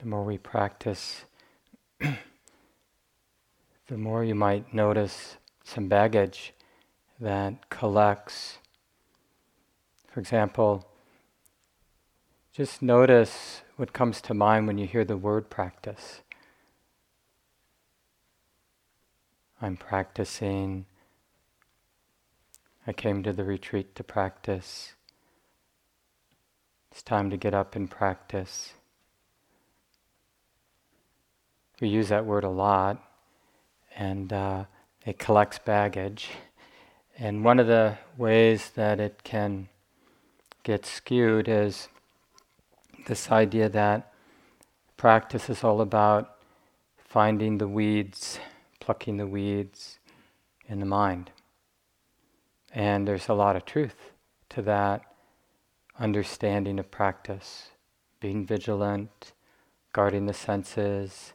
the more we practice, the more you might notice some baggage that collects. For example, just notice what comes to mind when you hear the word practice. I'm practicing. I came to the retreat to practice. It's time to get up and practice. We use that word a lot, and uh, it collects baggage. And one of the ways that it can get skewed is this idea that practice is all about finding the weeds, plucking the weeds in the mind. And there's a lot of truth to that understanding of practice, being vigilant, guarding the senses,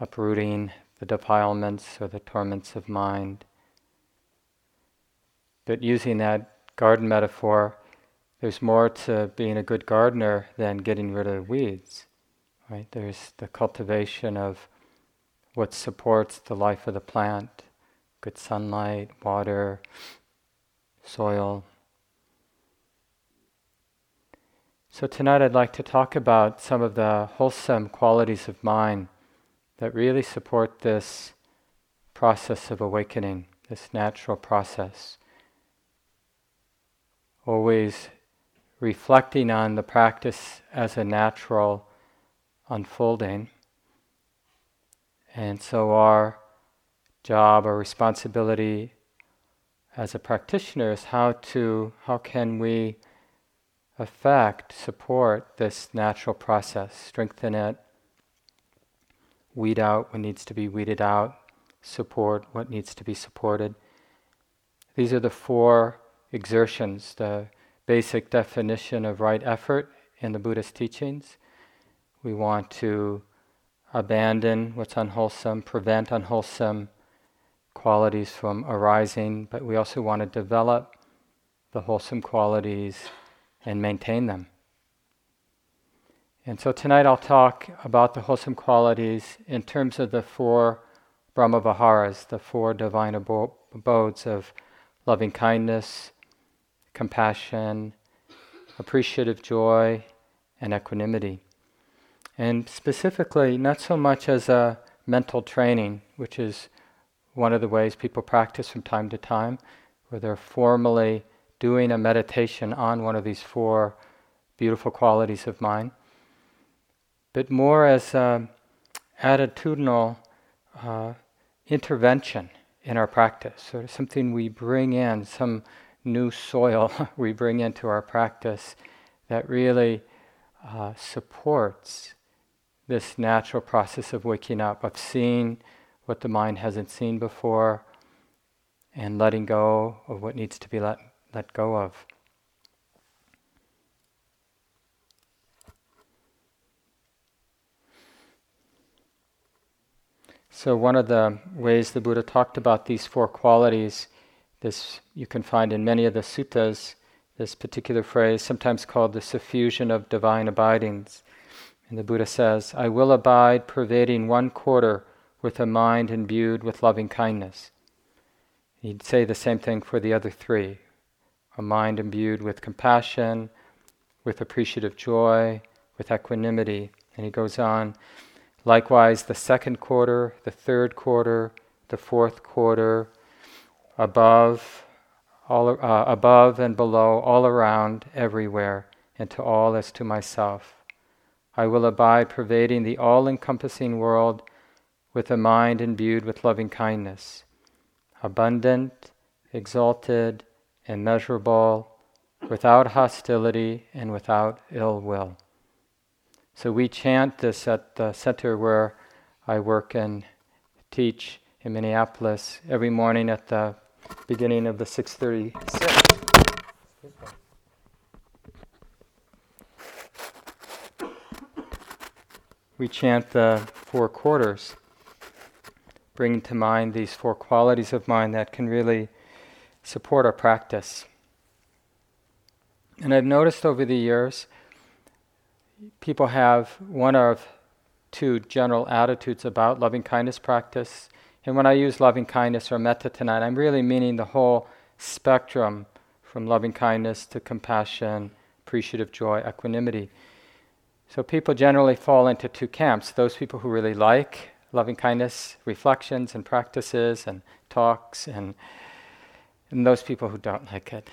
uprooting the defilements or the torments of mind. But using that garden metaphor, there's more to being a good gardener than getting rid of weeds. Right? There's the cultivation of what supports the life of the plant, good sunlight, water, soil, So, tonight I'd like to talk about some of the wholesome qualities of mind that really support this process of awakening, this natural process. Always reflecting on the practice as a natural unfolding. And so, our job or responsibility as a practitioner is how to, how can we affect, support this natural process, strengthen it, weed out what needs to be weeded out, support what needs to be supported. These are the four exertions, the basic definition of right effort in the Buddhist teachings. We want to abandon what's unwholesome, prevent unwholesome qualities from arising, but we also want to develop the wholesome qualities and maintain them. And so tonight I'll talk about the wholesome qualities in terms of the four Brahmaviharas, the four divine abodes of loving kindness, compassion, appreciative joy, and equanimity. And specifically, not so much as a mental training, which is one of the ways people practice from time to time, where they're formally doing a meditation on one of these four beautiful qualities of mind, but more as attitudinal uh, intervention in our practice, sort of something we bring in, some new soil we bring into our practice that really uh, supports this natural process of waking up, of seeing what the mind hasn't seen before, and letting go of what needs to be let let go of. So, one of the ways the Buddha talked about these four qualities, this you can find in many of the suttas, this particular phrase, sometimes called the suffusion of divine abidings. And the Buddha says, I will abide pervading one quarter with a mind imbued with loving kindness. He'd say the same thing for the other three a mind imbued with compassion, with appreciative joy, with equanimity. And he goes on, likewise, the second quarter, the third quarter, the fourth quarter, above, all, uh, above and below, all around, everywhere, and to all as to myself. I will abide pervading the all encompassing world with a mind imbued with loving kindness, abundant, exalted, immeasurable, without hostility, and without ill will. So we chant this at the center where I work and teach in Minneapolis every morning at the beginning of the 636. We chant the four quarters, bringing to mind these four qualities of mind that can really support our practice. And I've noticed over the years, people have one of two general attitudes about loving kindness practice. And when I use loving kindness or metta tonight, I'm really meaning the whole spectrum from loving kindness to compassion, appreciative joy, equanimity. So people generally fall into two camps those people who really like loving kindness reflections and practices and talks, and, and those people who don't like it.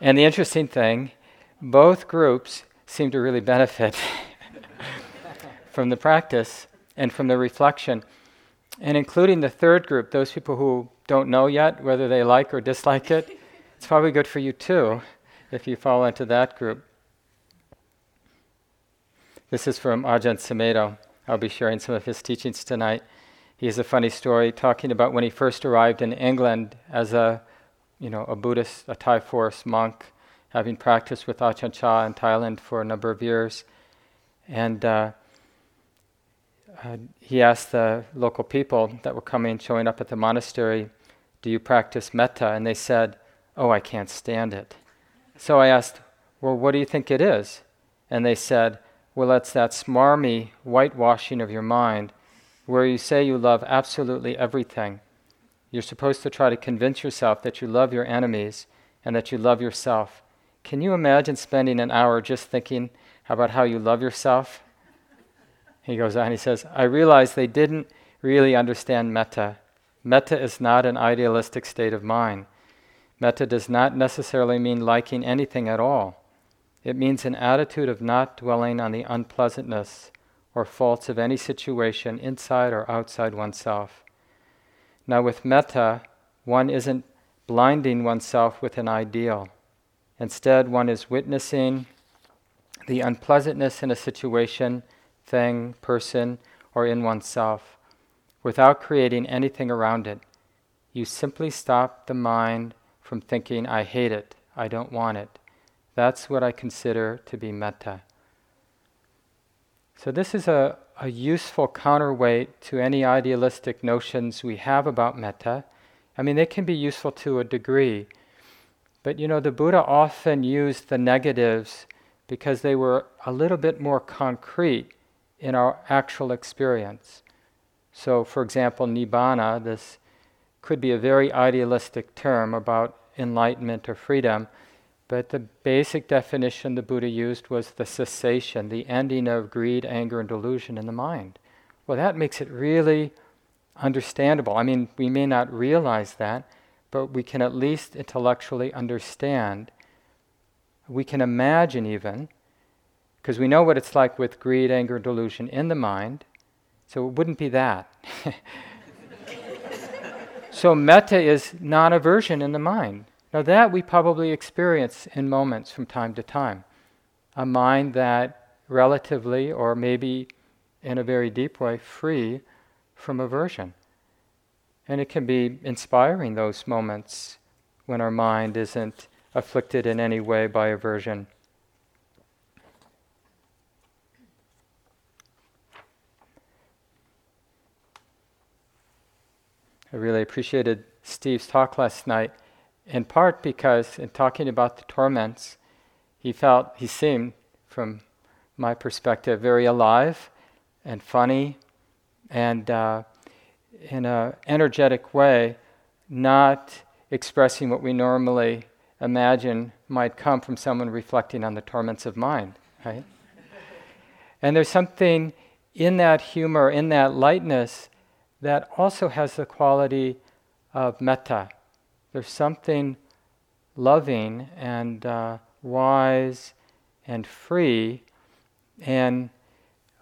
and the interesting thing, both groups seem to really benefit from the practice and from the reflection. And including the third group, those people who don't know yet whether they like or dislike it, it's probably good for you too if you fall into that group. This is from Ajahn Sumedho. I'll be sharing some of his teachings tonight. He has a funny story talking about when he first arrived in England as a, you know, a Buddhist, a Thai forest monk, having practiced with Ajahn Chah in Thailand for a number of years. And uh, uh, he asked the local people that were coming, showing up at the monastery, Do you practice metta? And they said, Oh, I can't stand it. So I asked, Well, what do you think it is? And they said, Well, it's that smarmy whitewashing of your mind where you say you love absolutely everything. You're supposed to try to convince yourself that you love your enemies and that you love yourself. Can you imagine spending an hour just thinking about how you love yourself? He goes on, he says, I realize they didn't really understand metta. Metta is not an idealistic state of mind. Metta does not necessarily mean liking anything at all. It means an attitude of not dwelling on the unpleasantness or faults of any situation inside or outside oneself. Now, with metta, one isn't blinding oneself with an ideal. Instead, one is witnessing the unpleasantness in a situation thing, person, or in oneself, without creating anything around it. You simply stop the mind from thinking, I hate it, I don't want it. That's what I consider to be metta. So, this is a, a useful counterweight to any idealistic notions we have about metta. I mean, they can be useful to a degree, but you know, the Buddha often used the negatives because they were a little bit more concrete in our actual experience. So, for example, nibbana, this could be a very idealistic term about enlightenment or freedom, but the basic definition the Buddha used was the cessation, the ending of greed, anger, and delusion in the mind. Well, that makes it really understandable. I mean, we may not realize that, but we can at least intellectually understand. We can imagine even because we know what it's like with greed, anger, delusion in the mind. So it wouldn't be that. so metta is non aversion in the mind. Now, that we probably experience in moments from time to time. A mind that relatively, or maybe in a very deep way, free from aversion. And it can be inspiring those moments when our mind isn't afflicted in any way by aversion. I really appreciated Steve's talk last night, in part because, in talking about the torments, he felt, he seemed, from my perspective, very alive and funny and uh, in an energetic way, not expressing what we normally imagine might come from someone reflecting on the torments of mind, right? and there's something in that humor, in that lightness, that also has the quality of metta. There's something loving and uh, wise and free and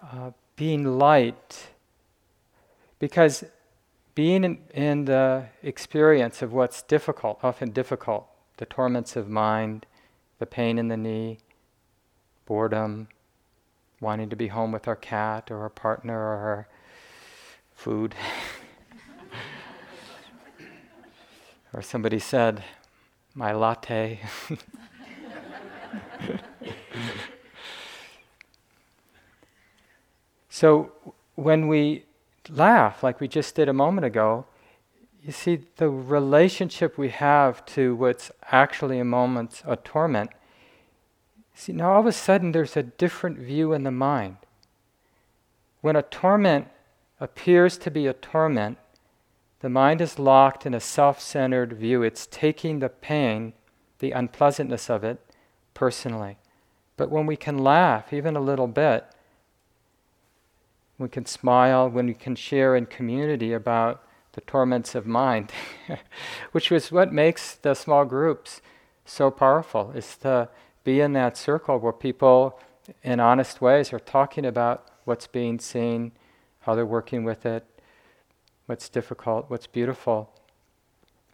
uh, being light. Because being in, in, the experience of what's difficult, often difficult, the torments of mind, the pain in the knee, boredom, wanting to be home with our cat or our partner or our food. or somebody said, my latte. so when we laugh, like we just did a moment ago, you see the relationship we have to what's actually a moment of torment See, now all of a sudden there's a different view in the mind. When a torment appears to be a torment, the mind is locked in a self centered view. It's taking the pain, the unpleasantness of it, personally. But when we can laugh, even a little bit, we can smile, when we can share in community about the torments of mind, which is what makes the small groups so powerful, is to be in that circle where people, in honest ways, are talking about what's being seen, how they're working with it, what's difficult, what's beautiful.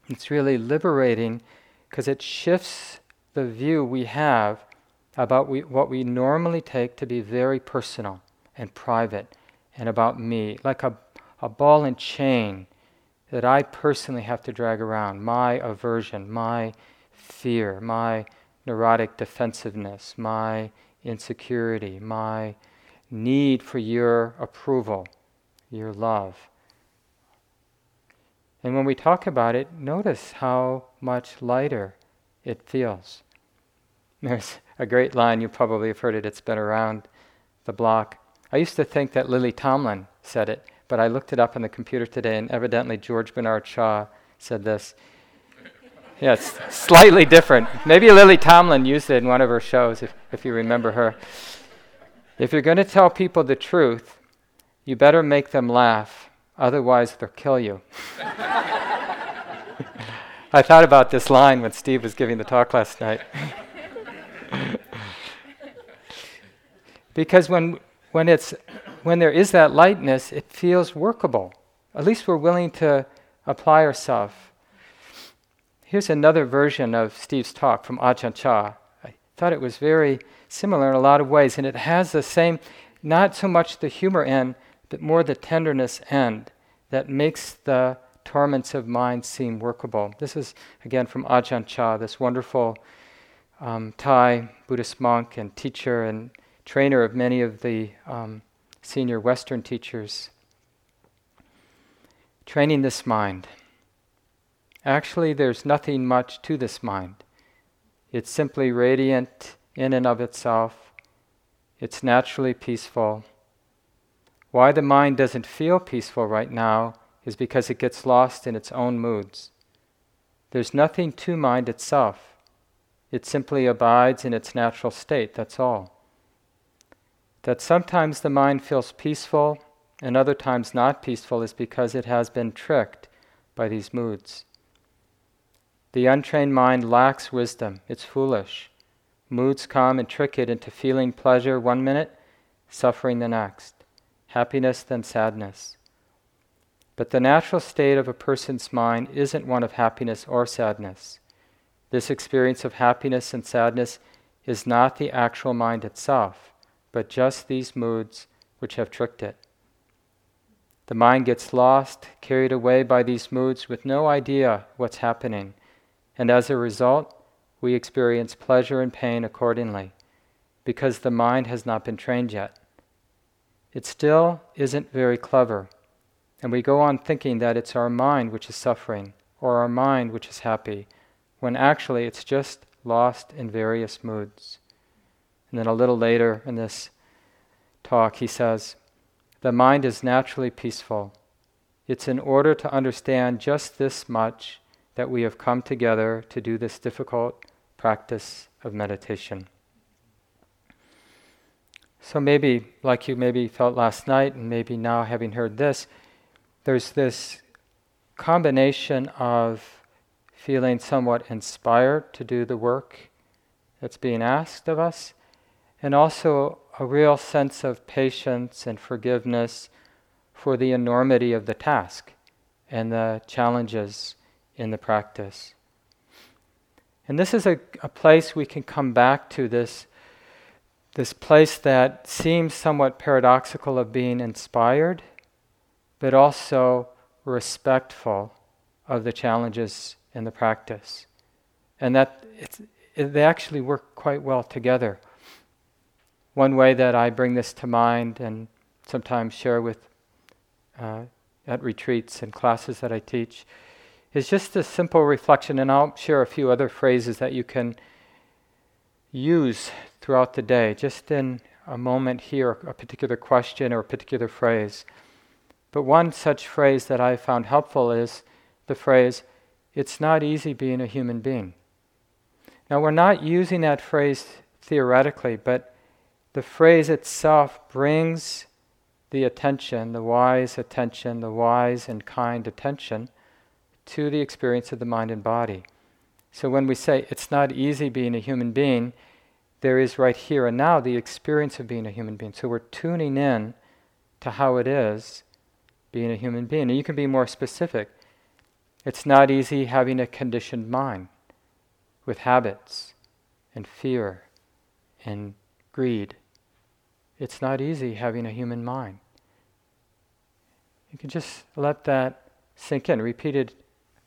It's really liberating because it shifts the view we have about we, what we normally take to be very personal and private and about me, like a, a ball and chain that I personally have to drag around my aversion, my fear, my neurotic defensiveness, my insecurity, my need for your approval, your love. And when we talk about it, notice how much lighter it feels. There's a great line, you probably have heard it, it's been around the block. I used to think that Lily Tomlin said it, but I looked it up on the computer today, and evidently George Bernard Shaw said this. Yeah, it's slightly different. Maybe Lily Tomlin used it in one of her shows, if, if you remember her. If you're going to tell people the truth, you better make them laugh Otherwise, they'll kill you. I thought about this line when Steve was giving the talk last night. because when, when, it's, when there is that lightness, it feels workable. At least we're willing to apply ourselves. Here's another version of Steve's talk from Ajahn Chah. I thought it was very similar in a lot of ways, and it has the same, not so much the humor end, but more the tenderness end that makes the torments of mind seem workable. This is, again, from Ajahn Chah, this wonderful um, Thai Buddhist monk and teacher and trainer of many of the um, senior Western teachers. Training this mind. Actually, there's nothing much to this mind. It's simply radiant in and of itself. It's naturally peaceful. Why the mind doesn't feel peaceful right now is because it gets lost in its own moods. There's nothing to mind itself. It simply abides in its natural state, that's all. That sometimes the mind feels peaceful and other times not peaceful is because it has been tricked by these moods. The untrained mind lacks wisdom, it's foolish. Moods come and trick it into feeling pleasure one minute, suffering the next happiness then sadness. But the natural state of a person's mind isn't one of happiness or sadness. This experience of happiness and sadness is not the actual mind itself, but just these moods which have tricked it. The mind gets lost, carried away by these moods with no idea what's happening, and as a result, we experience pleasure and pain accordingly, because the mind has not been trained yet it still isn't very clever. And we go on thinking that it's our mind which is suffering or our mind which is happy, when actually it's just lost in various moods. And then a little later in this talk, he says, The mind is naturally peaceful. It's in order to understand just this much that we have come together to do this difficult practice of meditation. So maybe, like you maybe felt last night, and maybe now having heard this, there's this combination of feeling somewhat inspired to do the work that's being asked of us, and also a real sense of patience and forgiveness for the enormity of the task and the challenges in the practice. And this is a, a place we can come back to this this place that seems somewhat paradoxical of being inspired, but also respectful of the challenges in the practice. And that it, they actually work quite well together. One way that I bring this to mind and sometimes share with uh, at retreats and classes that I teach is just a simple reflection, and I'll share a few other phrases that you can use throughout the day, just in a moment here, a particular question or a particular phrase. But one such phrase that I found helpful is the phrase, it's not easy being a human being. Now, we're not using that phrase theoretically, but the phrase itself brings the attention, the wise attention, the wise and kind attention to the experience of the mind and body. So when we say it's not easy being a human being, there is right here and now the experience of being a human being. So we're tuning in to how it is being a human being. And you can be more specific. It's not easy having a conditioned mind with habits and fear and greed. It's not easy having a human mind. You can just let that sink in. Repeat it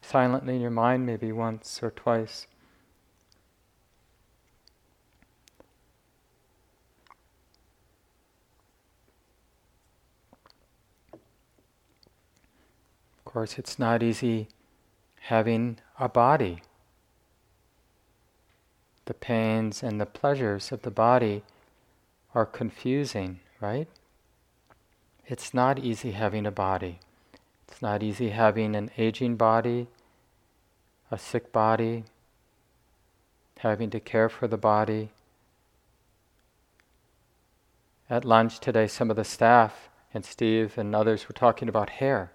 silently in your mind, maybe once or twice. Of course, it's not easy having a body. The pains and the pleasures of the body are confusing, right? It's not easy having a body. It's not easy having an aging body, a sick body, having to care for the body. At lunch today, some of the staff and Steve and others were talking about hair.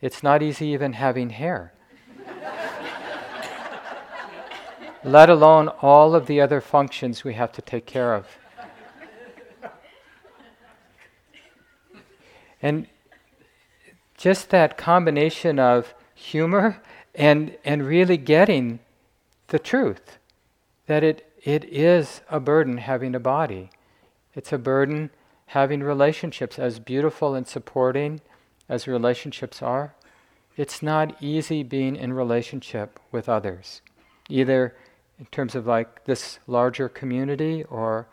It's not easy even having hair. Let alone all of the other functions we have to take care of. And just that combination of humor and, and really getting the truth that it, it is a burden having a body. It's a burden having relationships as beautiful and supporting as relationships are. It's not easy being in relationship with others, either in terms of like this larger community or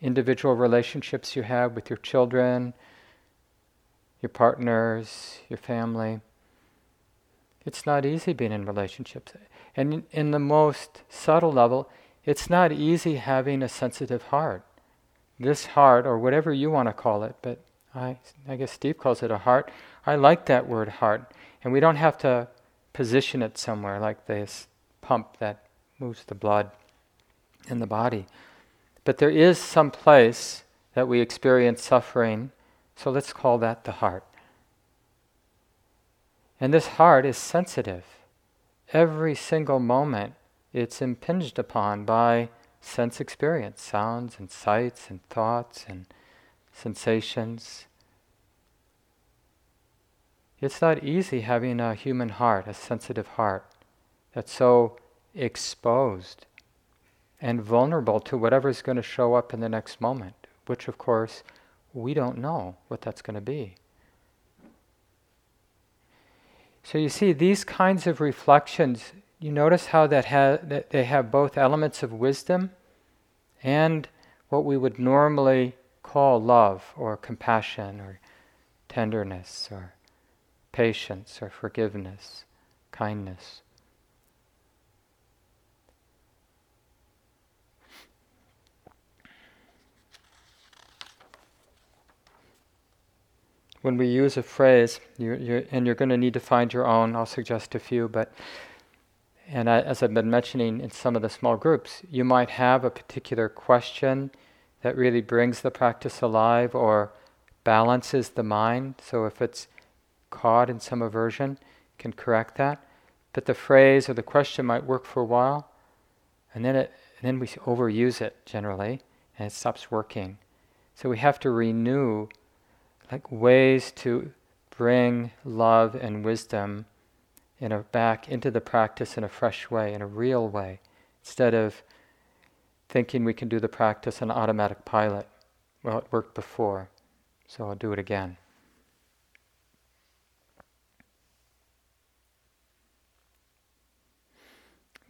individual relationships you have with your children, your partners, your family. It's not easy being in relationships. And in, the most subtle level, it's not easy having a sensitive heart. This heart, or whatever you want to call it, but I, I guess Steve calls it a heart. I like that word heart. And we don't have to position it somewhere like this pump that moves the blood in the body. But there is some place that we experience suffering so let's call that the heart. And this heart is sensitive. Every single moment it's impinged upon by sense experience, sounds and sights and thoughts and sensations. It's not easy having a human heart, a sensitive heart, that's so exposed and vulnerable to whatever's going to show up in the next moment, which, of course, we don't know what that's going to be. So you see, these kinds of reflections, you notice how that, ha- that they have both elements of wisdom and what we would normally call love or compassion or tenderness or patience or forgiveness, kindness. When we use a phrase, you, you, and you're going to need to find your own, I'll suggest a few, but and I, as I've been mentioning in some of the small groups, you might have a particular question that really brings the practice alive or balances the mind. So if it's caught in some aversion, can correct that. But the phrase or the question might work for a while, and then it, and then we overuse it generally, and it stops working. So we have to renew like ways to bring love and wisdom in a, back into the practice in a fresh way, in a real way, instead of thinking we can do the practice on automatic pilot. Well, it worked before, so I'll do it again.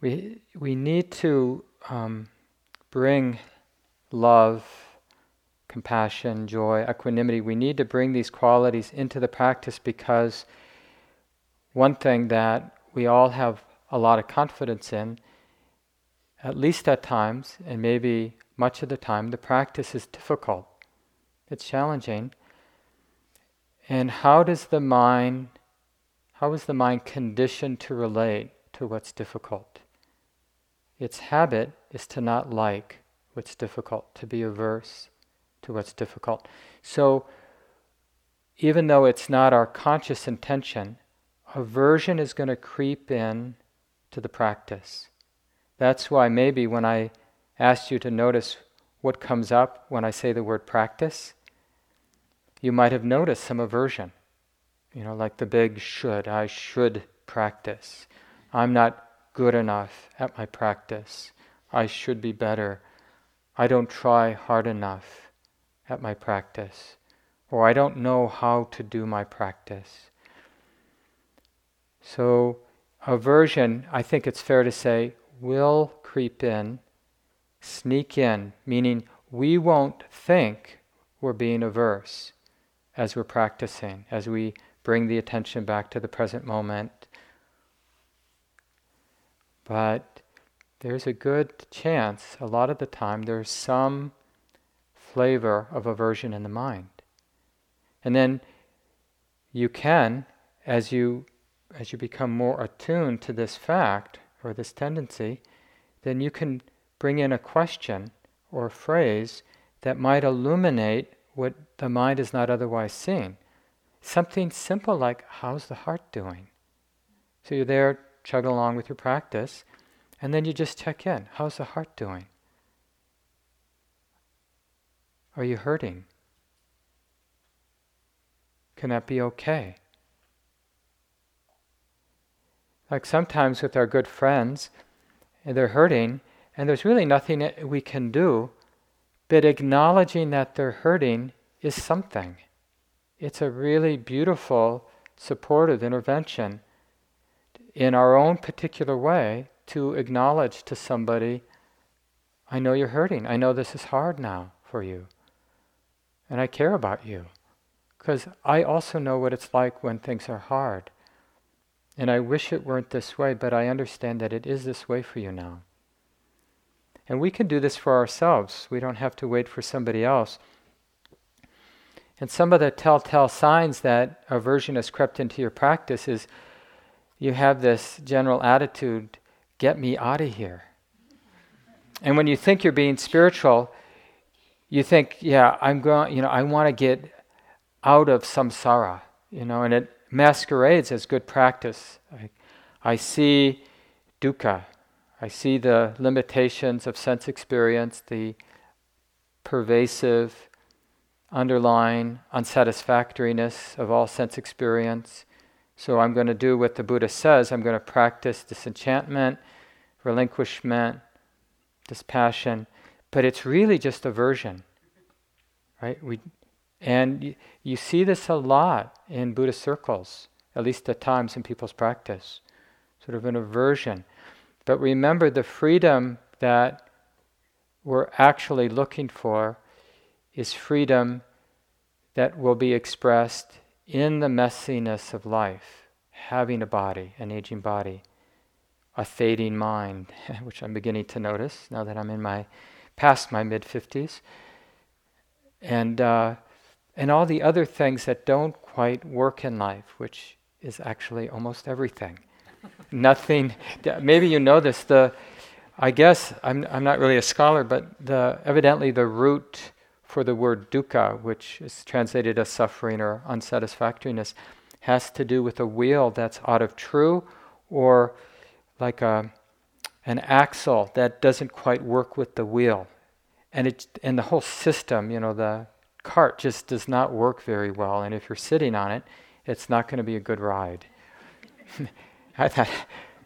We, we need to um, bring love compassion, joy, equanimity. We need to bring these qualities into the practice because one thing that we all have a lot of confidence in, at least at times, and maybe much of the time the practice is difficult. It's challenging. And how does the mind how is the mind conditioned to relate to what's difficult? Its habit is to not like what's difficult, to be averse to what's difficult. So even though it's not our conscious intention, aversion is going to creep in to the practice. That's why maybe when I asked you to notice what comes up when I say the word practice, you might have noticed some aversion. You know, like the big should, I should practice. I'm not good enough at my practice. I should be better. I don't try hard enough at my practice. Or I don't know how to do my practice. So, aversion, I think it's fair to say, will creep in, sneak in, meaning we won't think we're being averse as we're practicing, as we bring the attention back to the present moment. But there's a good chance, a lot of the time, there's some flavor of aversion in the mind. And then you can, as you as you become more attuned to this fact or this tendency, then you can bring in a question or a phrase that might illuminate what the mind is not otherwise seeing. Something simple like, How's the heart doing? So you're there chugging along with your practice, and then you just check in. How's the heart doing? Are you hurting? Can that be okay? Like sometimes with our good friends, they're hurting, and there's really nothing we can do, but acknowledging that they're hurting is something. It's a really beautiful, supportive intervention in our own particular way to acknowledge to somebody, I know you're hurting. I know this is hard now for you. And I care about you. Because I also know what it's like when things are hard. And I wish it weren't this way, but I understand that it is this way for you now. And we can do this for ourselves. We don't have to wait for somebody else. And some of the telltale signs that aversion has crept into your practice is you have this general attitude get me out of here. And when you think you're being spiritual, you think, yeah, I'm going, you know, I want to get out of samsara, you know, and it masquerades as good practice. I, I see dukkha, I see the limitations of sense experience, the pervasive underlying unsatisfactoriness of all sense experience. So I'm going to do what the Buddha says. I'm going to practice disenchantment, relinquishment, dispassion, but it's really just aversion, right? We, and you, you see this a lot in Buddhist circles, at least at times in people's practice, sort of an aversion. But remember the freedom that we're actually looking for is freedom that will be expressed in the messiness of life, having a body, an aging body, a fading mind, which I'm beginning to notice now that I'm in my past my mid 50s, and uh, and all the other things that don't quite work in life, which is actually almost everything. Nothing. Maybe you know this. The I guess I'm I'm not really a scholar, but the evidently the root for the word dukkha, which is translated as suffering or unsatisfactoriness, has to do with a wheel that's out of true or like a, an axle that doesn't quite work with the wheel. And, it, and the whole system, you know, the cart just does not work very well. And if you're sitting on it, it's not going to be a good ride. I thought,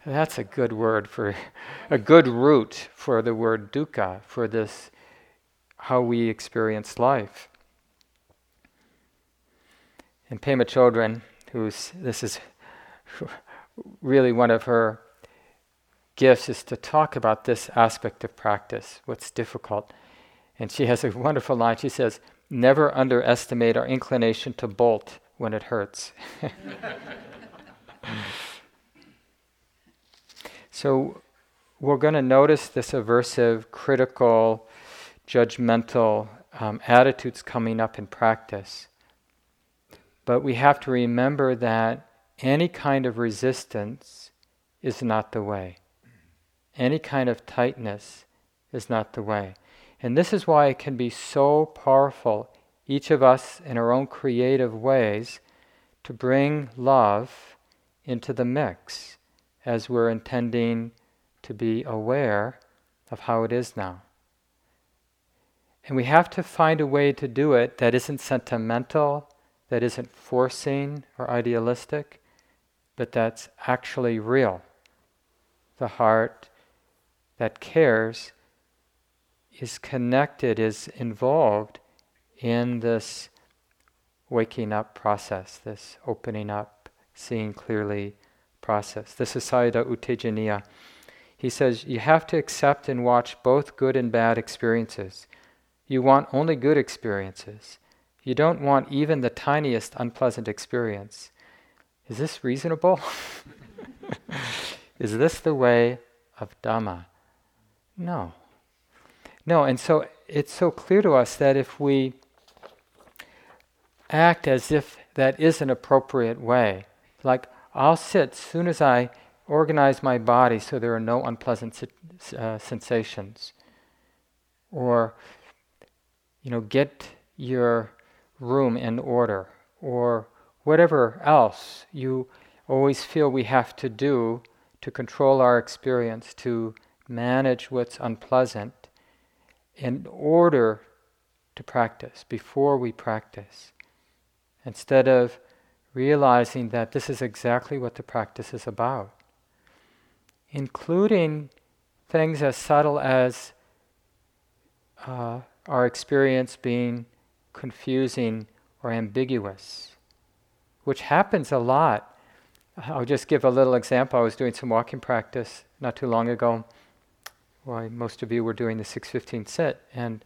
that's a good word for, a good root for the word dukkha, for this how we experience life. And Pema Chodron, who's this is really one of her gifts, is to talk about this aspect of practice, what's difficult. And she has a wonderful line. She says, Never underestimate our inclination to bolt when it hurts. so we're going to notice this aversive, critical, judgmental um, attitudes coming up in practice. But we have to remember that any kind of resistance is not the way. Any kind of tightness is not the way. And this is why it can be so powerful, each of us in our own creative ways, to bring love into the mix as we're intending to be aware of how it is now. And we have to find a way to do it that isn't sentimental, that isn't forcing or idealistic, but that's actually real. The heart that cares is connected, is involved in this waking up process, this opening up, seeing clearly process. This is Sayadaw U He says you have to accept and watch both good and bad experiences. You want only good experiences. You don't want even the tiniest unpleasant experience. Is this reasonable? is this the way of Dhamma? No. No, and so it's so clear to us that if we act as if that is an appropriate way, like I'll sit soon as I organize my body so there are no unpleasant uh, sensations, or you know, get your room in order, or whatever else you always feel we have to do to control our experience, to manage what's unpleasant in order to practice, before we practice, instead of realizing that this is exactly what the practice is about, including things as subtle as uh, our experience being confusing or ambiguous, which happens a lot. I'll just give a little example. I was doing some walking practice not too long ago why most of you were doing the 615 set and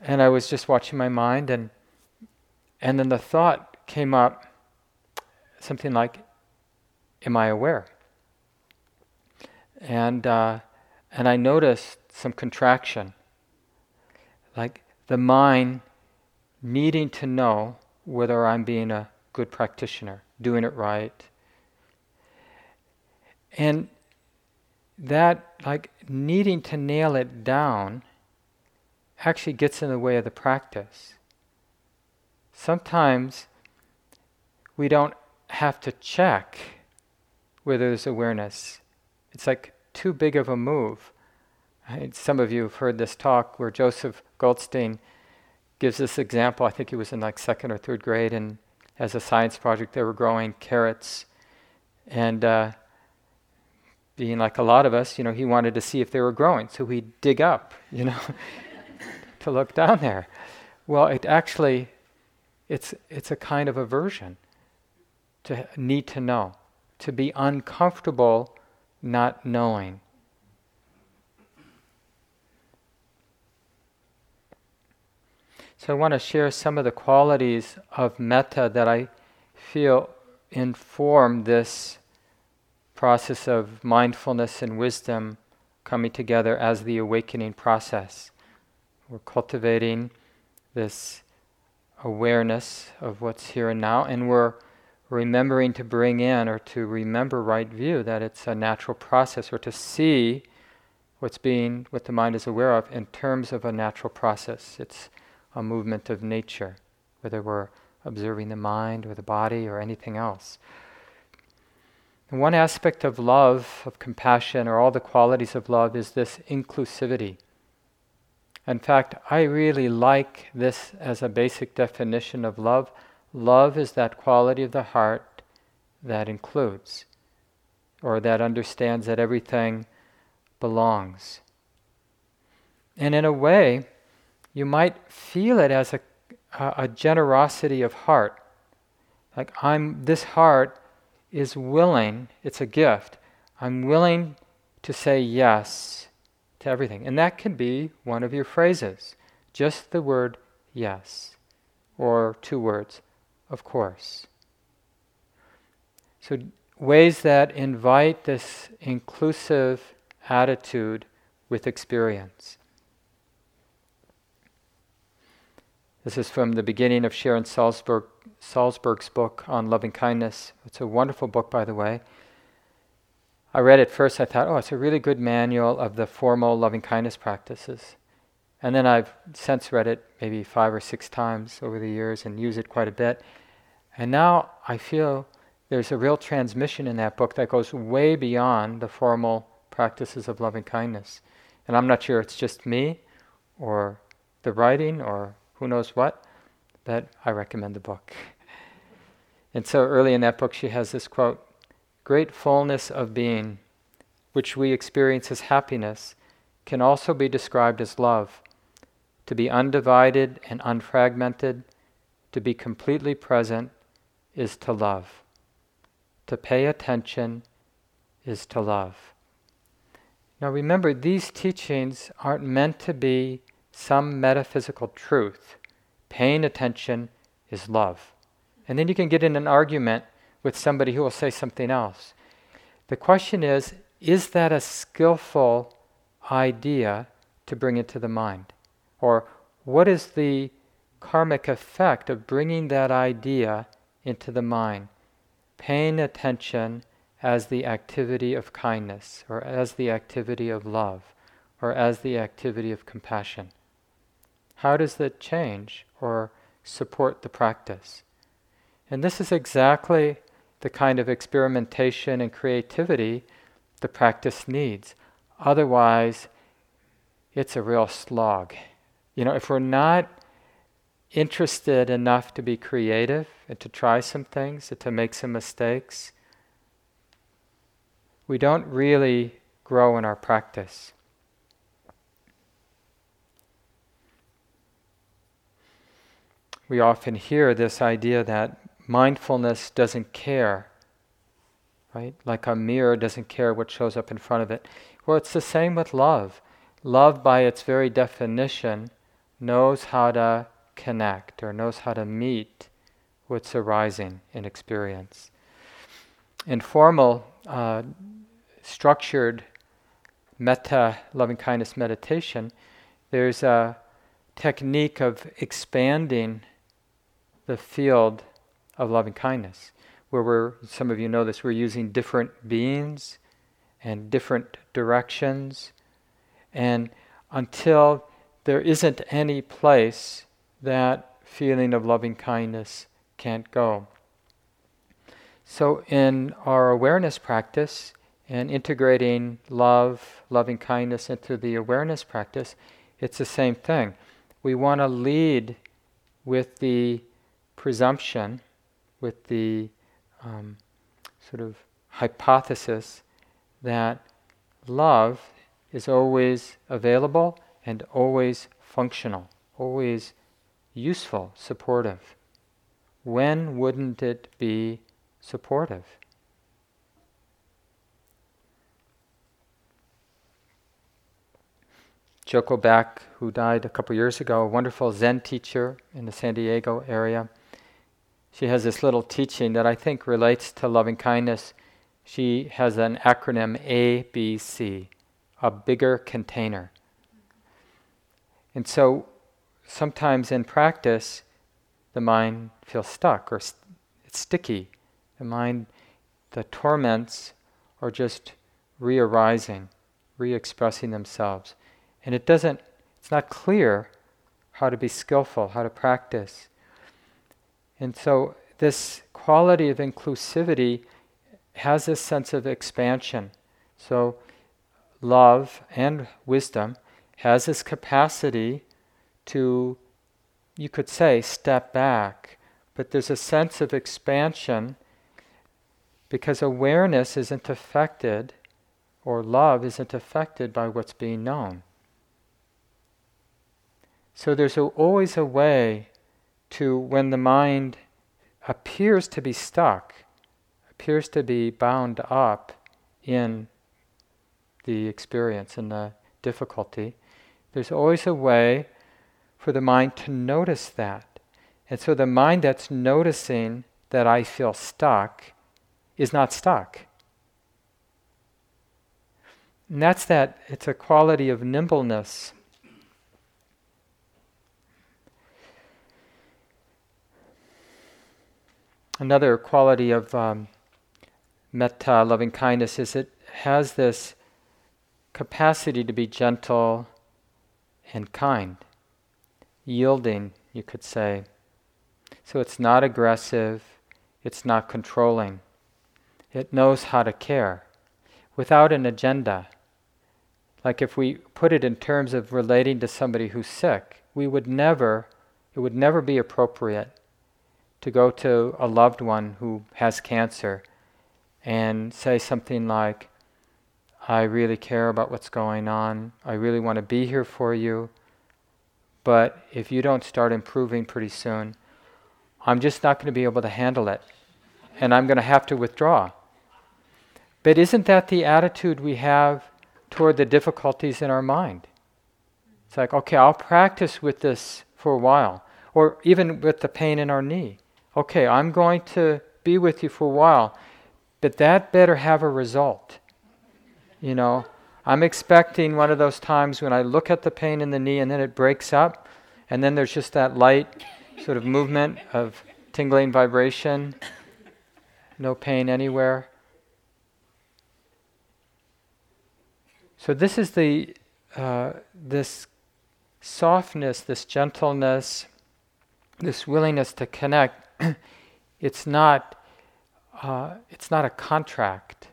and I was just watching my mind and and then the thought came up something like am I aware? And uh, and I noticed some contraction like the mind needing to know whether I'm being a good practitioner doing it right. And that like needing to nail it down actually gets in the way of the practice. Sometimes we don't have to check whether there's awareness. It's like too big of a move. Some of you have heard this talk where Joseph Goldstein gives this example. I think he was in like second or third grade, and as a science project, they were growing carrots, and uh, being like a lot of us, you know, he wanted to see if they were growing. So he'd dig up, you know, to look down there. Well, it actually, it's, it's a kind of aversion to need to know, to be uncomfortable not knowing. So I want to share some of the qualities of metta that I feel inform this process of mindfulness and wisdom coming together as the awakening process. We're cultivating this awareness of what's here and now, and we're remembering to bring in or to remember right view that it's a natural process or to see what's being what the mind is aware of in terms of a natural process it's a movement of nature whether we're observing the mind or the body or anything else and one aspect of love, of compassion, or all the qualities of love is this inclusivity. In fact, I really like this as a basic definition of love. Love is that quality of the heart that includes, or that understands that everything belongs. And in a way, you might feel it as a, a generosity of heart. Like, I'm, this heart is willing, it's a gift. I'm willing to say yes to everything. And that can be one of your phrases, just the word yes, or two words, of course. So, ways that invite this inclusive attitude with experience. This is from the beginning of Sharon Salzberg, Salzberg's book on loving kindness. It's a wonderful book, by the way. I read it first, I thought, oh, it's a really good manual of the formal loving kindness practices. And then I've since read it maybe five or six times over the years and use it quite a bit. And now I feel there's a real transmission in that book that goes way beyond the formal practices of loving kindness. And I'm not sure it's just me or the writing or who knows what, but I recommend the book. And so early in that book, she has this quote Great fullness of being, which we experience as happiness, can also be described as love. To be undivided and unfragmented, to be completely present, is to love. To pay attention is to love. Now remember, these teachings aren't meant to be some metaphysical truth. Paying attention is love. And then you can get in an argument with somebody who will say something else. The question is is that a skillful idea to bring into the mind? Or what is the karmic effect of bringing that idea into the mind? Paying attention as the activity of kindness, or as the activity of love, or as the activity of compassion. How does that change or support the practice? And this is exactly the kind of experimentation and creativity the practice needs. Otherwise, it's a real slog. You know, if we're not interested enough to be creative and to try some things and to make some mistakes, we don't really grow in our practice. We often hear this idea that mindfulness doesn't care, right? Like a mirror doesn't care what shows up in front of it. Well, it's the same with love. Love, by its very definition, knows how to connect or knows how to meet what's arising in experience. In formal, uh, structured metta loving kindness meditation, there's a technique of expanding the field of loving kindness, where we're, some of you know this, we're using different beings and different directions. And until there isn't any place that feeling of loving kindness can't go. So, in our awareness practice and integrating love, loving kindness into the awareness practice, it's the same thing. We want to lead with the presumption with the um, sort of hypothesis that love is always available and always functional, always useful, supportive. When wouldn't it be supportive? Joko Beck, who died a couple years ago, a wonderful Zen teacher in the San Diego area, she has this little teaching that I think relates to loving kindness. She has an acronym ABC, a bigger container. And so sometimes in practice, the mind feels stuck or st- it's sticky. The mind, the torments are just re arising, re expressing themselves. And it doesn't, it's not clear how to be skillful, how to practice. And so this quality of inclusivity has this sense of expansion. So love and wisdom has this capacity to, you could say, step back, but there's a sense of expansion because awareness isn't affected or love isn't affected by what's being known. So there's always a way to when the mind appears to be stuck, appears to be bound up in the experience and the difficulty, there's always a way for the mind to notice that. And so the mind that's noticing that I feel stuck is not stuck. And that's that, it's a quality of nimbleness another quality of um, metta, loving kindness, is it has this capacity to be gentle and kind, yielding, you could say. So it's not aggressive, it's not controlling. It knows how to care without an agenda. Like if we put it in terms of relating to somebody who's sick, we would never, it would never be appropriate to go to a loved one who has cancer and say something like, I really care about what's going on. I really want to be here for you. But if you don't start improving pretty soon, I'm just not going to be able to handle it. And I'm going to have to withdraw. But isn't that the attitude we have toward the difficulties in our mind? It's like, okay, I'll practice with this for a while. Or even with the pain in our knee. Okay, I'm going to be with you for a while, but that better have a result. You know, I'm expecting one of those times when I look at the pain in the knee and then it breaks up, and then there's just that light sort of movement of tingling vibration, no pain anywhere. So this is the uh, this softness, this gentleness, this willingness to connect. it's not uh, it's not a contract.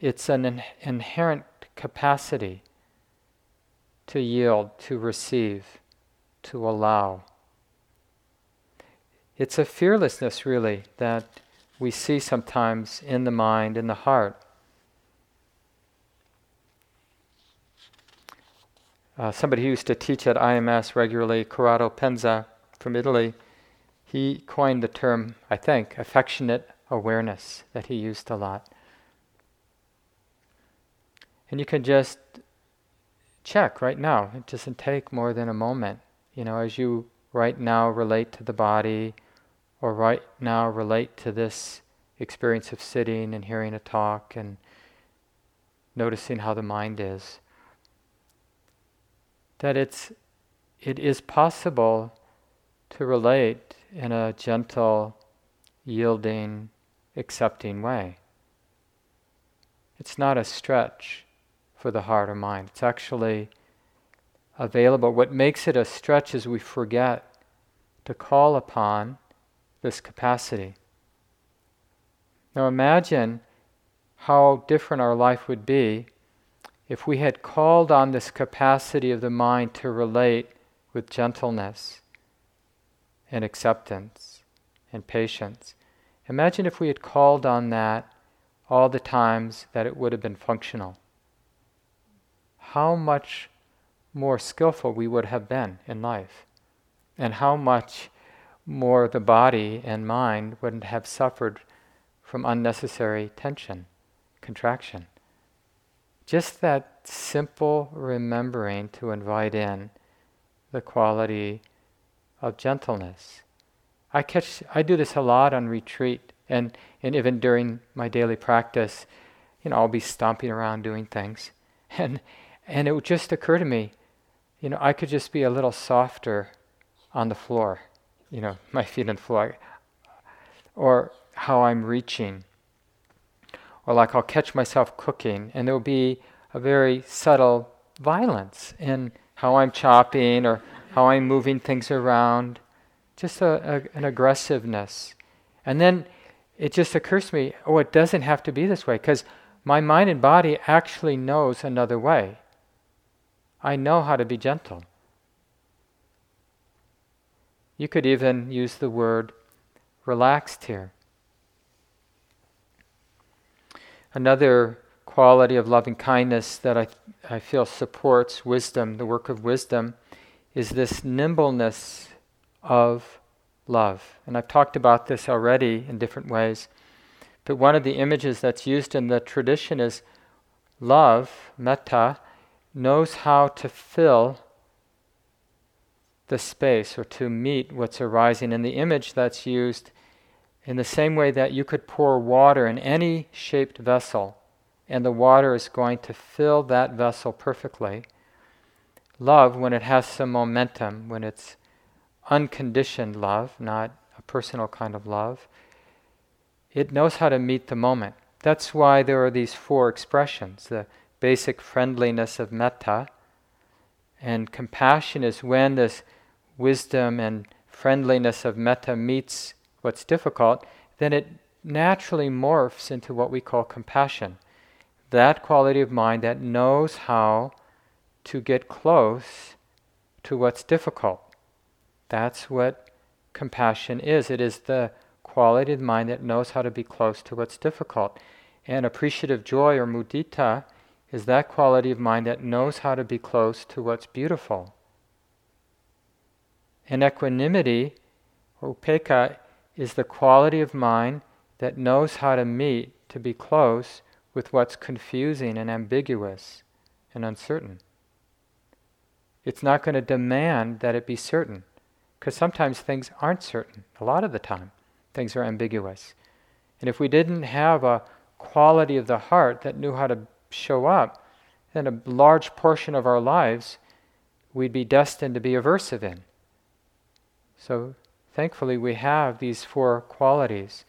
It's an in- inherent capacity to yield, to receive, to allow. It's a fearlessness, really, that we see sometimes in the mind, in the heart. Uh, somebody who used to teach at IMS regularly, Corrado Pensa from Italy, he coined the term, I think, affectionate awareness that he used a lot. And you can just check right now. It doesn't take more than a moment. You know, as you right now relate to the body, or right now relate to this experience of sitting and hearing a talk and noticing how the mind is. That it's it is possible to relate in a gentle, yielding, accepting way. It's not a stretch for the heart or mind. It's actually available. What makes it a stretch is we forget to call upon this capacity. Now imagine how different our life would be if we had called on this capacity of the mind to relate with gentleness and acceptance and patience. Imagine if we had called on that all the times that it would have been functional. How much more skillful we would have been in life, and how much more the body and mind wouldn't have suffered from unnecessary tension, contraction. Just that simple remembering to invite in the quality of gentleness. I catch I do this a lot on retreat and, and even during my daily practice, you know, I'll be stomping around doing things. And and it would just occur to me, you know, I could just be a little softer on the floor, you know, my feet on the floor. Or how I'm reaching. Or like I'll catch myself cooking and there'll be a very subtle violence in how I'm chopping or how I'm moving things around, just a, a, an aggressiveness. And then it just occurs to me, oh, it doesn't have to be this way because my mind and body actually knows another way. I know how to be gentle. You could even use the word relaxed here. Another quality of loving kindness that I, I feel supports wisdom, the work of wisdom, is this nimbleness of love. And I've talked about this already in different ways. But one of the images that's used in the tradition is love, metta, knows how to fill the space or to meet what's arising. And the image that's used in the same way that you could pour water in any shaped vessel, and the water is going to fill that vessel perfectly love, when it has some momentum, when it's unconditioned love, not a personal kind of love, it knows how to meet the moment. That's why there are these four expressions the basic friendliness of metta, and compassion is when this wisdom and friendliness of metta meets what's difficult, then it naturally morphs into what we call compassion. That quality of mind that knows how to get close to what's difficult. That's what compassion is. It is the quality of mind that knows how to be close to what's difficult. And appreciative joy or mudita is that quality of mind that knows how to be close to what's beautiful. And equanimity, or upekkha, is the quality of mind that knows how to meet, to be close with what's confusing and ambiguous and uncertain. It's not going to demand that it be certain, because sometimes things aren't certain, a lot of the time things are ambiguous. And if we didn't have a quality of the heart that knew how to show up, then a large portion of our lives we'd be destined to be aversive in. So thankfully, we have these four qualities.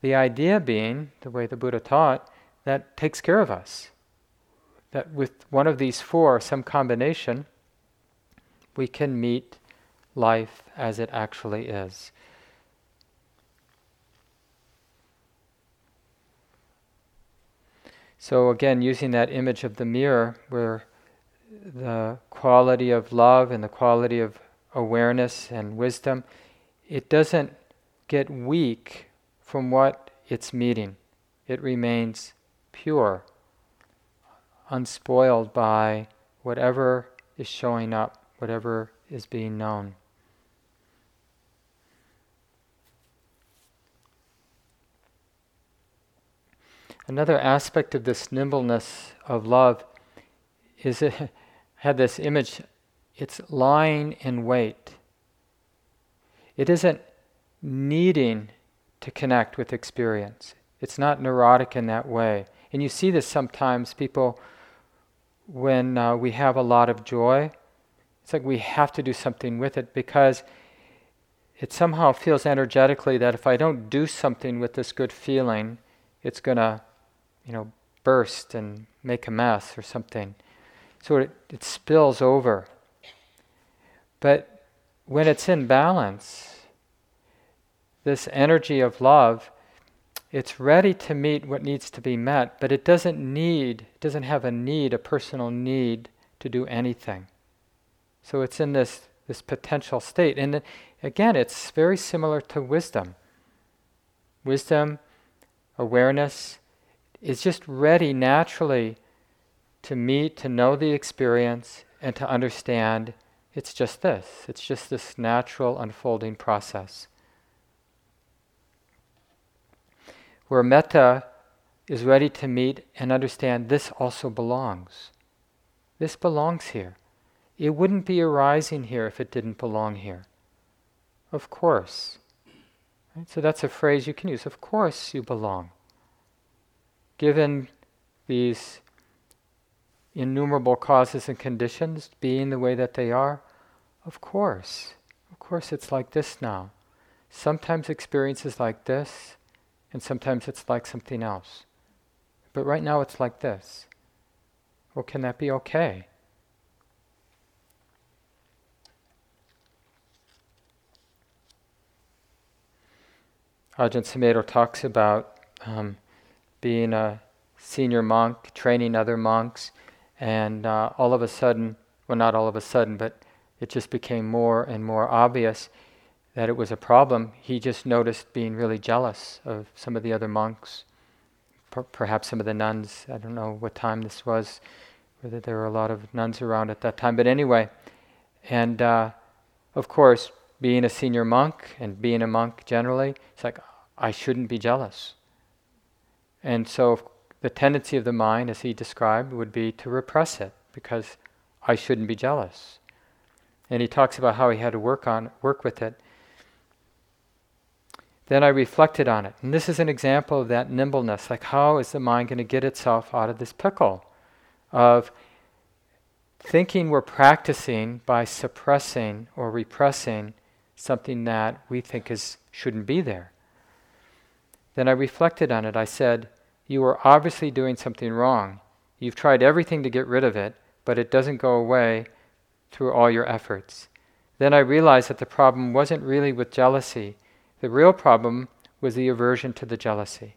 The idea being, the way the Buddha taught, that takes care of us. That with one of these four, some combination, we can meet life as it actually is. So, again, using that image of the mirror, where the quality of love and the quality of awareness and wisdom, it doesn't get weak from what it's meeting. It remains pure, unspoiled by whatever is showing up, whatever is being known. Another aspect of this nimbleness of love is it had this image, it's lying in wait. It isn't needing to connect with experience. It's not neurotic in that way. And you see this sometimes, people, when uh, we have a lot of joy, it's like we have to do something with it because it somehow feels energetically that if I don't do something with this good feeling, it's going to you know, burst and make a mess or something. So it, it spills over. But when it's in balance, this energy of love, it's ready to meet what needs to be met, but it doesn't need, it doesn't have a need, a personal need to do anything. So it's in this, this potential state. And again, it's very similar to wisdom. Wisdom, awareness, is just ready naturally to meet, to know the experience, and to understand it's just this. It's just this natural unfolding process. Where metta is ready to meet and understand this also belongs. This belongs here. It wouldn't be arising here if it didn't belong here. Of course. Right? So that's a phrase you can use. Of course you belong given these innumerable causes and conditions being the way that they are, of course, of course it's like this now. Sometimes experience is like this, and sometimes it's like something else. But right now it's like this. Well, can that be okay? Ajahn Sumedho talks about um, being a senior monk, training other monks, and uh, all of a sudden, well, not all of a sudden, but it just became more and more obvious that it was a problem. He just noticed being really jealous of some of the other monks, per- perhaps some of the nuns. I don't know what time this was, whether there were a lot of nuns around at that time, but anyway. And uh, of course, being a senior monk and being a monk generally, it's like, I shouldn't be jealous. And so the tendency of the mind, as he described, would be to repress it because I shouldn't be jealous. And he talks about how he had to work on work with it. Then I reflected on it. And this is an example of that nimbleness. Like how is the mind going to get itself out of this pickle of thinking we're practicing by suppressing or repressing something that we think is shouldn't be there. Then I reflected on it. I said, You are obviously doing something wrong. You've tried everything to get rid of it, but it doesn't go away through all your efforts. Then I realized that the problem wasn't really with jealousy. The real problem was the aversion to the jealousy.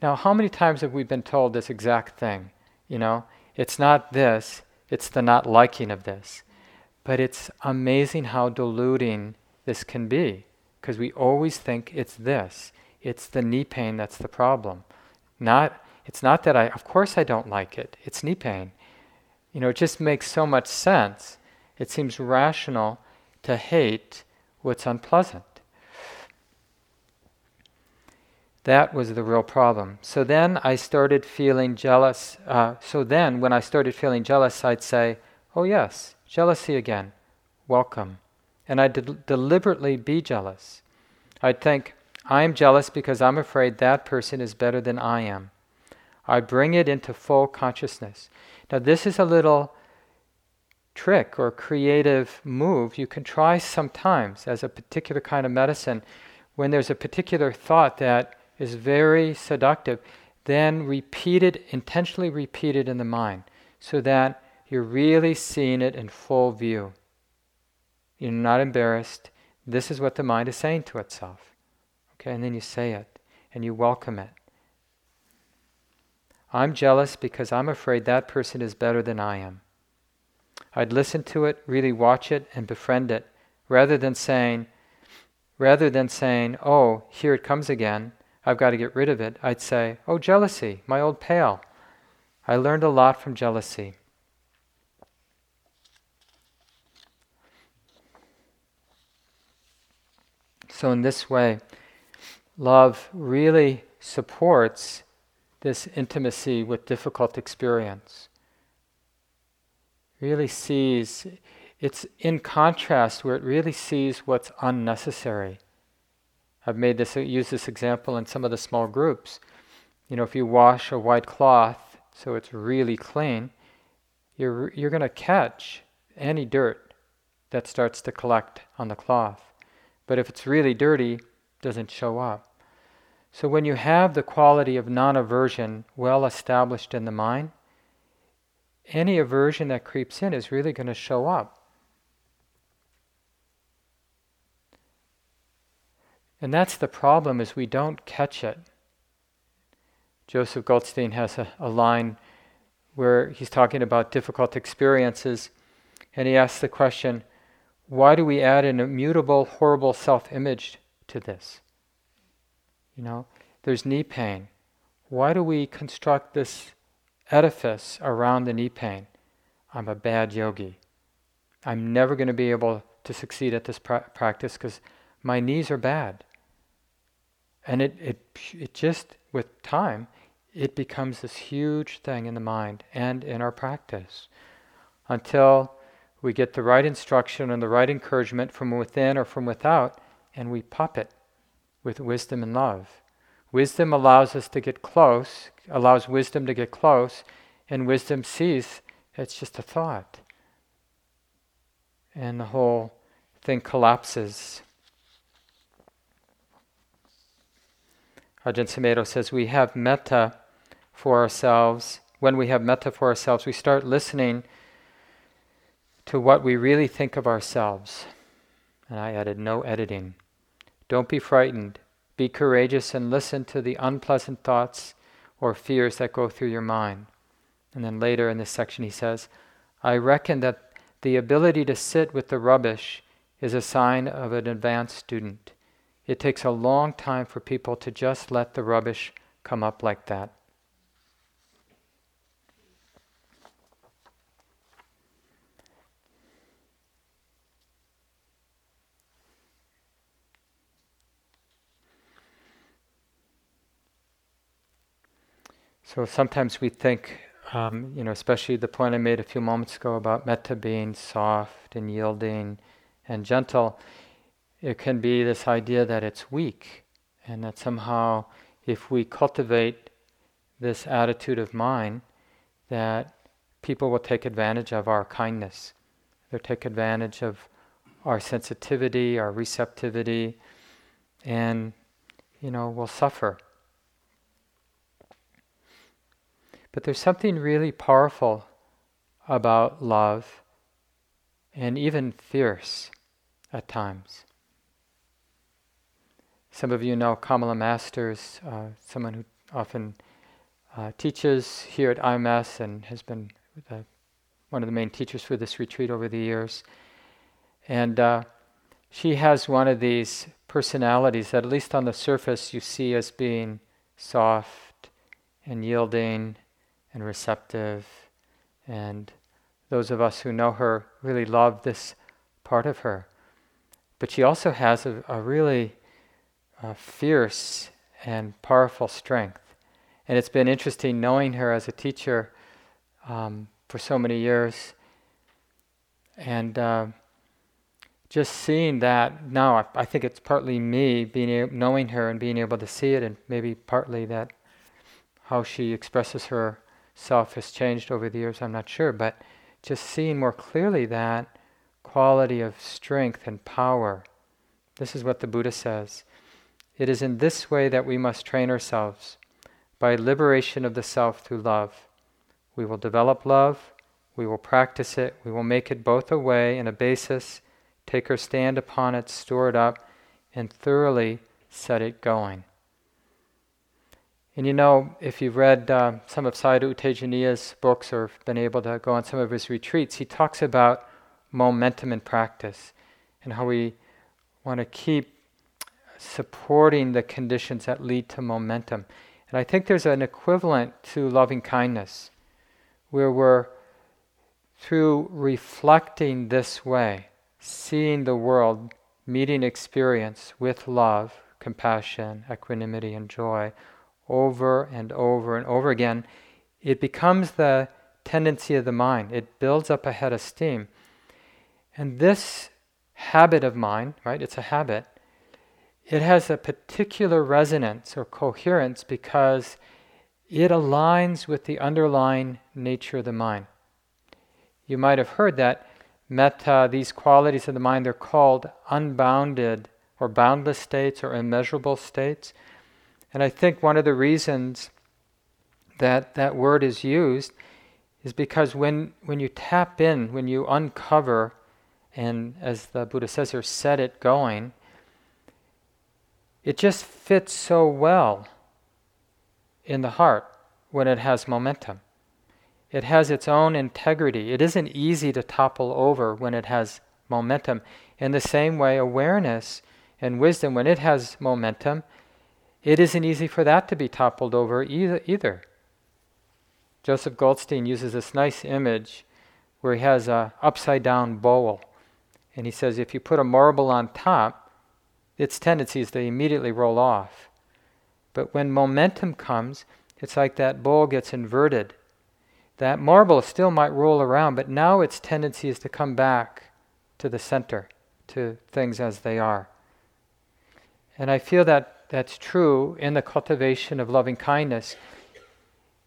Now, how many times have we been told this exact thing? You know, it's not this, it's the not liking of this. But it's amazing how deluding this can be because we always think it's this. It's the knee pain that's the problem. Not it's not that I of course I don't like it. It's knee pain. You know, it just makes so much sense. It seems rational to hate what's unpleasant. That was the real problem. So then I started feeling jealous. Uh, so then, when I started feeling jealous, I'd say, Oh, yes, jealousy again. Welcome. And I'd de- deliberately be jealous. I'd think, I'm jealous because I'm afraid that person is better than I am. I bring it into full consciousness. Now, this is a little trick or creative move you can try sometimes as a particular kind of medicine when there's a particular thought that is very seductive, then repeat it, intentionally repeat it in the mind so that you're really seeing it in full view. You're not embarrassed. This is what the mind is saying to itself. Okay, and then you say it and you welcome it. I'm jealous because I'm afraid that person is better than I am. I'd listen to it, really watch it, and befriend it, rather than saying, rather than saying, "Oh, here it comes again," I've got to get rid of it, I'd say, Oh, jealousy, my old pal. I learned a lot from jealousy. So, in this way, love really supports this intimacy with difficult experience. Really sees, it's in contrast where it really sees what's unnecessary I've made this use this example in some of the small groups. You know, if you wash a white cloth so it's really clean, you're you're going to catch any dirt that starts to collect on the cloth. But if it's really dirty, it doesn't show up. So when you have the quality of non-aversion well established in the mind, any aversion that creeps in is really going to show up. And that's the problem is we don't catch it. Joseph Goldstein has a, a line where he's talking about difficult experiences, and he asks the question, why do we add an immutable, horrible self-image to this? You know, there's knee pain. Why do we construct this edifice around the knee pain? I'm a bad yogi. I'm never going to be able to succeed at this pra- practice because my knees are bad. And it, it, it just, with time, it becomes this huge thing in the mind and in our practice until we get the right instruction and the right encouragement from within or from without, and we pop it with wisdom and love. Wisdom allows us to get close, allows wisdom to get close, and wisdom sees it's just a thought. And the whole thing collapses. Ajahn Sumedho says we have metta for ourselves. When we have metta for ourselves, we start listening to what we really think of ourselves. And I added, no editing. Don't be frightened. Be courageous and listen to the unpleasant thoughts or fears that go through your mind. And then later in this section, he says, I reckon that the ability to sit with the rubbish is a sign of an advanced student. It takes a long time for people to just let the rubbish come up like that. So sometimes we think, um, you know, especially the point I made a few moments ago about metta being soft and yielding and gentle it can be this idea that it's weak, and that somehow, if we cultivate this attitude of mind, that people will take advantage of our kindness. They'll take advantage of our sensitivity, our receptivity, and you know, we'll suffer But there's something really powerful about love and even fierce at times. Some of you know Kamala Masters, uh, someone who often uh, teaches here at IMS and has been the, one of the main teachers for this retreat over the years. And uh, she has one of these personalities that, at least on the surface, you see as being soft and yielding and receptive. And those of us who know her really love this part of her. But she also has a, a really uh, fierce and powerful strength. And it's been interesting knowing her as a teacher um, for so many years. And uh, just seeing that now, I, I, think it's partly me being a- knowing her and being able to see it, and maybe partly that how she expresses herself has changed over the years. I'm not sure, but just seeing more clearly that quality of strength and power. This is what the Buddha says. It is in this way that we must train ourselves by liberation of the self through love. We will develop love, we will practice it, we will make it both a way and a basis take our stand upon it, store it up, and thoroughly set it going. And you know, if you've read uh, some of Sayadaw U Tejaniya's books or been able to go on some of his retreats, he talks about momentum in practice and how we want to keep supporting the conditions that lead to momentum. And I think there's an equivalent to loving kindness, where we're, through reflecting this way, seeing the world, meeting experience with love, compassion, equanimity, and joy over and over and over again, it becomes the tendency of the mind. It builds up a head of steam. And this habit of mind, right, it's a habit, it has a particular resonance or coherence because it aligns with the underlying nature of the mind. You might have heard that metta, these qualities of the mind, they're called unbounded or boundless states or immeasurable states. And I think one of the reasons that that word is used is because when, when you tap in, when you uncover, and as the Buddha says here, set it going, it just fits so well in the heart when it has momentum. It has its own integrity. It isn't easy to topple over when it has momentum. In the same way, awareness and wisdom, when it has momentum, it isn't easy for that to be toppled over either. either. Joseph Goldstein uses this nice image where he has a upside down bowl. And he says if you put a marble on top, its tendency is to immediately roll off. But when momentum comes, it's like that bowl gets inverted that marble still might roll around, but now its tendency is to come back to the center, to things as they are. And I feel that that's true in the cultivation of loving kindness.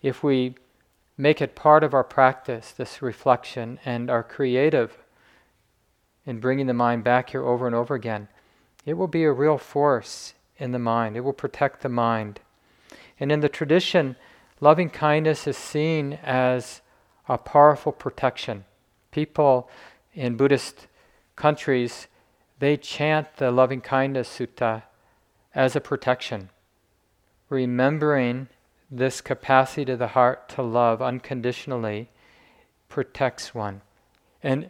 If we make it part of our practice, this reflection, and are creative in bringing the mind back here over and over again, it will be a real force in the mind. It will protect the mind. And in the tradition, Loving kindness is seen as a powerful protection. People in Buddhist countries, they chant the loving kindness sutta as a protection, remembering this capacity of the heart to love unconditionally protects one. And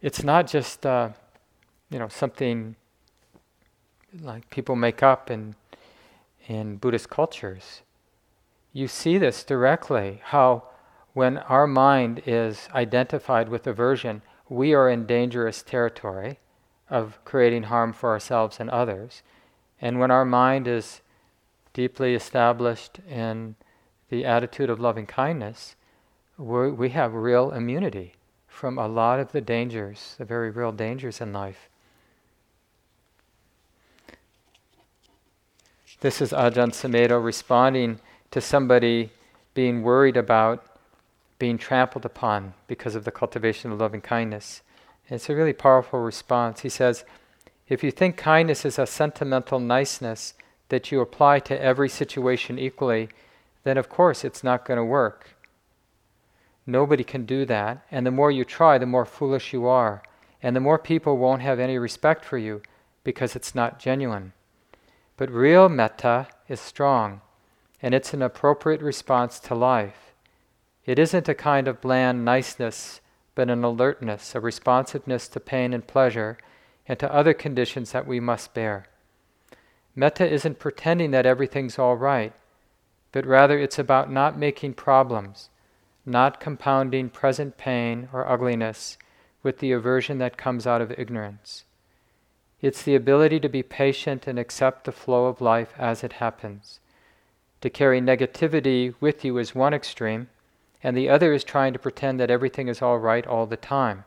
it's not just uh, you know something like people make up in in Buddhist cultures you see this directly how when our mind is identified with aversion, we are in dangerous territory of creating harm for ourselves and others. And when our mind is deeply established in the attitude of loving kindness, we have real immunity from a lot of the dangers, the very real dangers in life. This is Ajahn Sumedho responding to somebody being worried about being trampled upon because of the cultivation of loving kindness. And it's a really powerful response. He says, if you think kindness is a sentimental niceness that you apply to every situation equally, then of course it's not going to work. Nobody can do that. And the more you try, the more foolish you are. And the more people won't have any respect for you because it's not genuine. But real metta is strong, and it's an appropriate response to life. It isn't a kind of bland niceness, but an alertness, a responsiveness to pain and pleasure, and to other conditions that we must bear. Metta isn't pretending that everything's all right, but rather it's about not making problems, not compounding present pain or ugliness with the aversion that comes out of ignorance. It's the ability to be patient and accept the flow of life as it happens. To carry negativity with you is one extreme, and the other is trying to pretend that everything is all right all the time.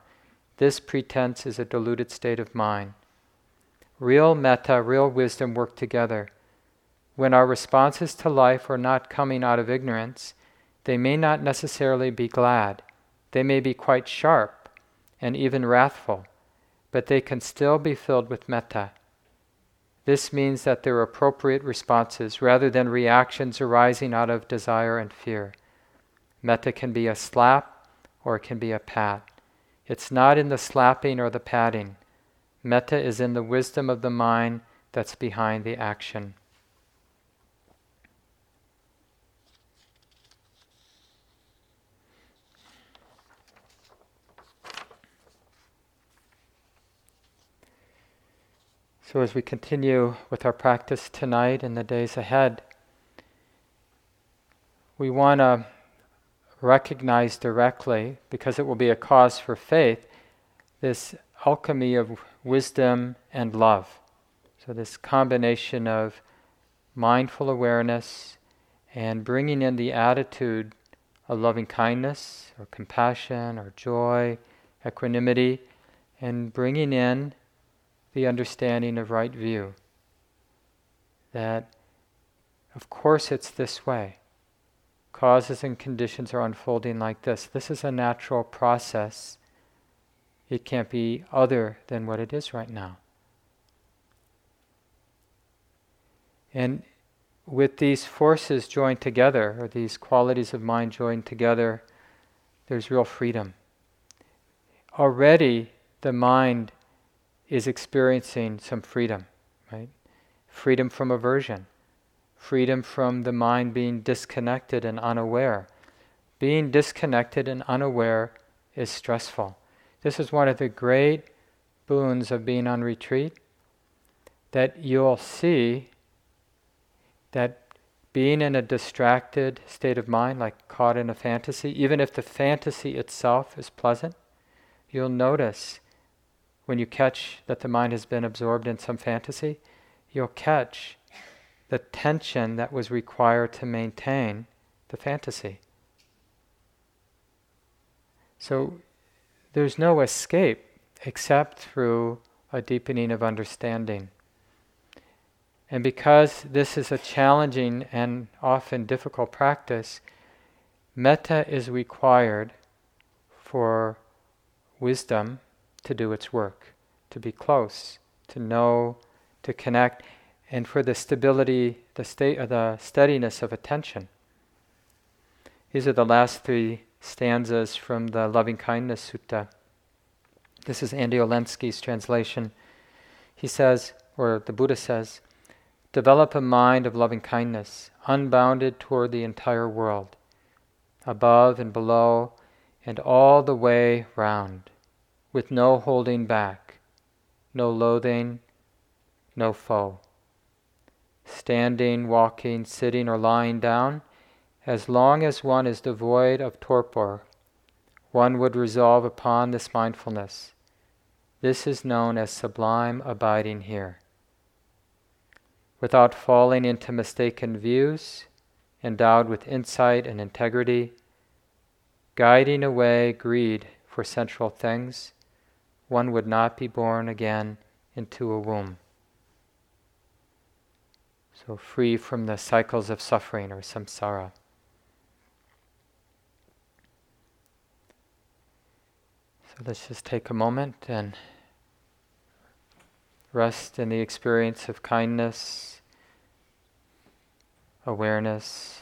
This pretense is a deluded state of mind. Real metta, real wisdom work together. When our responses to life are not coming out of ignorance, they may not necessarily be glad. They may be quite sharp and even wrathful, but they can still be filled with metta. This means that they're appropriate responses rather than reactions arising out of desire and fear. Metta can be a slap or it can be a pat. It's not in the slapping or the patting. Metta is in the wisdom of the mind that's behind the action. So, as we continue with our practice tonight and the days ahead, we want to recognize directly, because it will be a cause for faith, this alchemy of wisdom and love. So, this combination of mindful awareness and bringing in the attitude of loving kindness or compassion or joy, equanimity, and bringing in the understanding of right view. That, of course, it's this way. Causes and conditions are unfolding like this. This is a natural process. It can't be other than what it is right now. And with these forces joined together, or these qualities of mind joined together, there's real freedom. Already the mind is experiencing some freedom, right? Freedom from aversion, freedom from the mind being disconnected and unaware. Being disconnected and unaware is stressful. This is one of the great boons of being on retreat that you'll see that being in a distracted state of mind, like caught in a fantasy, even if the fantasy itself is pleasant, you'll notice when you catch that the mind has been absorbed in some fantasy, you'll catch the tension that was required to maintain the fantasy. So there's no escape except through a deepening of understanding. And because this is a challenging and often difficult practice, metta is required for wisdom to do its work, to be close, to know, to connect, and for the stability, the state, uh, the steadiness of attention. These are the last three stanzas from the Loving Kindness Sutta. This is Andy Olendzki's translation. He says, or the Buddha says, develop a mind of loving kindness, unbounded toward the entire world, above and below, and all the way round with no holding back, no loathing, no foe. Standing, walking, sitting, or lying down, as long as one is devoid of torpor, one would resolve upon this mindfulness. This is known as sublime abiding here. Without falling into mistaken views, endowed with insight and integrity, guiding away greed for sensual things, one would not be born again into a womb. So, free from the cycles of suffering or samsara. So, let's just take a moment and rest in the experience of kindness, awareness.